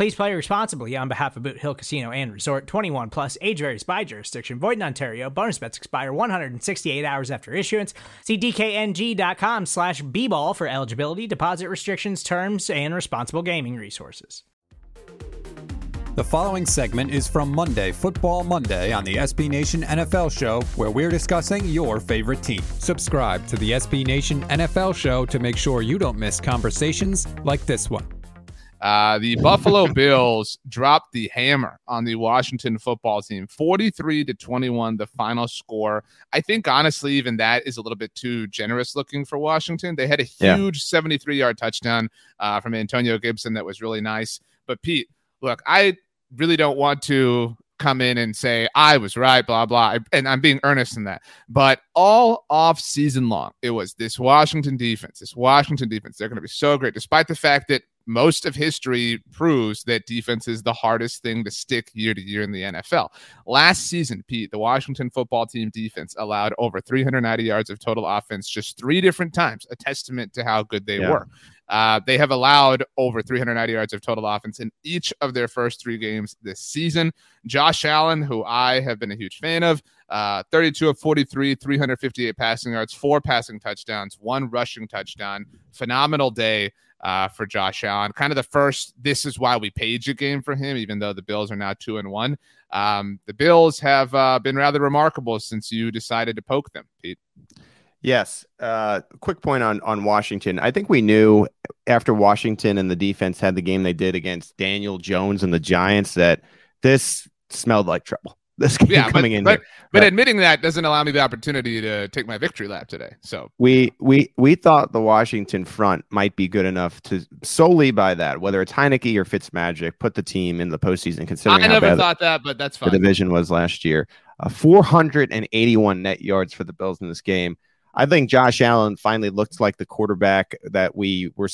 Please play responsibly on behalf of Boot Hill Casino and Resort 21 plus age varies by jurisdiction. Void in Ontario. Bonus bets expire 168 hours after issuance. See DKNG.com slash B ball for eligibility, deposit restrictions, terms, and responsible gaming resources. The following segment is from Monday, Football Monday, on the SB Nation NFL Show, where we're discussing your favorite team. Subscribe to the SB Nation NFL Show to make sure you don't miss conversations like this one. Uh, the Buffalo Bills dropped the hammer on the Washington football team, 43 to 21, the final score. I think honestly, even that is a little bit too generous looking for Washington. They had a huge 73 yeah. yard touchdown uh, from Antonio Gibson that was really nice. But Pete, look, I really don't want to come in and say I was right, blah blah, and I'm being earnest in that. But all off season long, it was this Washington defense, this Washington defense. They're going to be so great, despite the fact that most of history proves that defense is the hardest thing to stick year to year in the NFL. Last season, Pete, the Washington football team defense allowed over 390 yards of total offense just three different times, a testament to how good they yeah. were. Uh, they have allowed over 390 yards of total offense in each of their first three games this season. Josh Allen, who I have been a huge fan of, uh, 32 of 43, 358 passing yards, four passing touchdowns, one rushing touchdown. Phenomenal day uh, for Josh Allen. Kind of the first, this is why we paid you game for him, even though the Bills are now two and one. Um, the Bills have uh, been rather remarkable since you decided to poke them, Pete. Yes. Uh, quick point on on Washington. I think we knew after Washington and the defense had the game they did against Daniel Jones and the Giants that this smelled like trouble this game yeah, coming but, in but. But, but admitting that doesn't allow me the opportunity to take my victory lap today. So we we we thought the Washington front might be good enough to solely by that, whether it's Heinicke or Fitzmagic, put the team in the postseason. Considering I never thought that, but that's fine. The division was last year. Uh, 481 net yards for the Bills in this game. I think Josh Allen finally looks like the quarterback that we were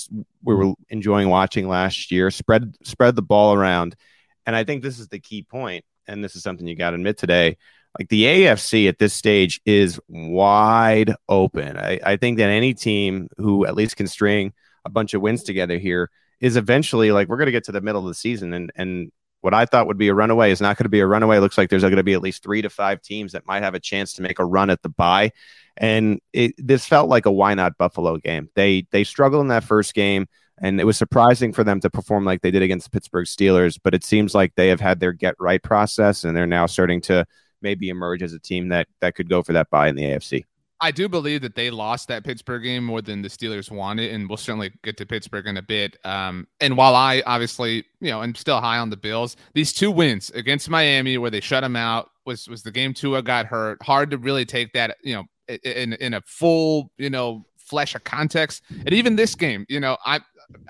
we were enjoying watching last year. Spread spread the ball around, and I think this is the key point and this is something you got to admit today, like the AFC at this stage is wide open. I, I think that any team who at least can string a bunch of wins together here is eventually like we're going to get to the middle of the season and and what I thought would be a runaway is not going to be a runaway. It looks like there's going to be at least three to five teams that might have a chance to make a run at the bye. And it, this felt like a why not Buffalo game. They they struggled in that first game. And it was surprising for them to perform like they did against the Pittsburgh Steelers, but it seems like they have had their get right process and they're now starting to maybe emerge as a team that that could go for that bye in the AFC. I do believe that they lost that Pittsburgh game more than the Steelers wanted, and we'll certainly get to Pittsburgh in a bit. Um, and while I obviously, you know, I'm still high on the Bills, these two wins against Miami, where they shut them out, was was the game Tua got hurt. Hard to really take that, you know, in in a full, you know, flesh of context. And even this game, you know, I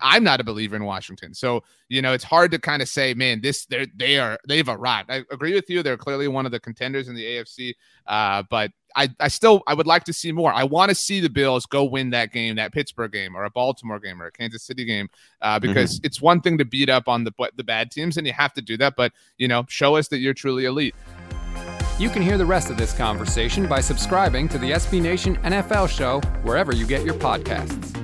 I'm not a believer in Washington. So, you know, it's hard to kind of say, man, this they're they are they've arrived. I agree with you. They're clearly one of the contenders in the AFC. Uh, but I, I still I would like to see more. I want to see the Bills go win that game, that Pittsburgh game, or a Baltimore game, or a Kansas City game, uh, because mm-hmm. it's one thing to beat up on the the bad teams, and you have to do that. But you know, show us that you're truly elite. You can hear the rest of this conversation by subscribing to the SB Nation NFL show wherever you get your podcasts.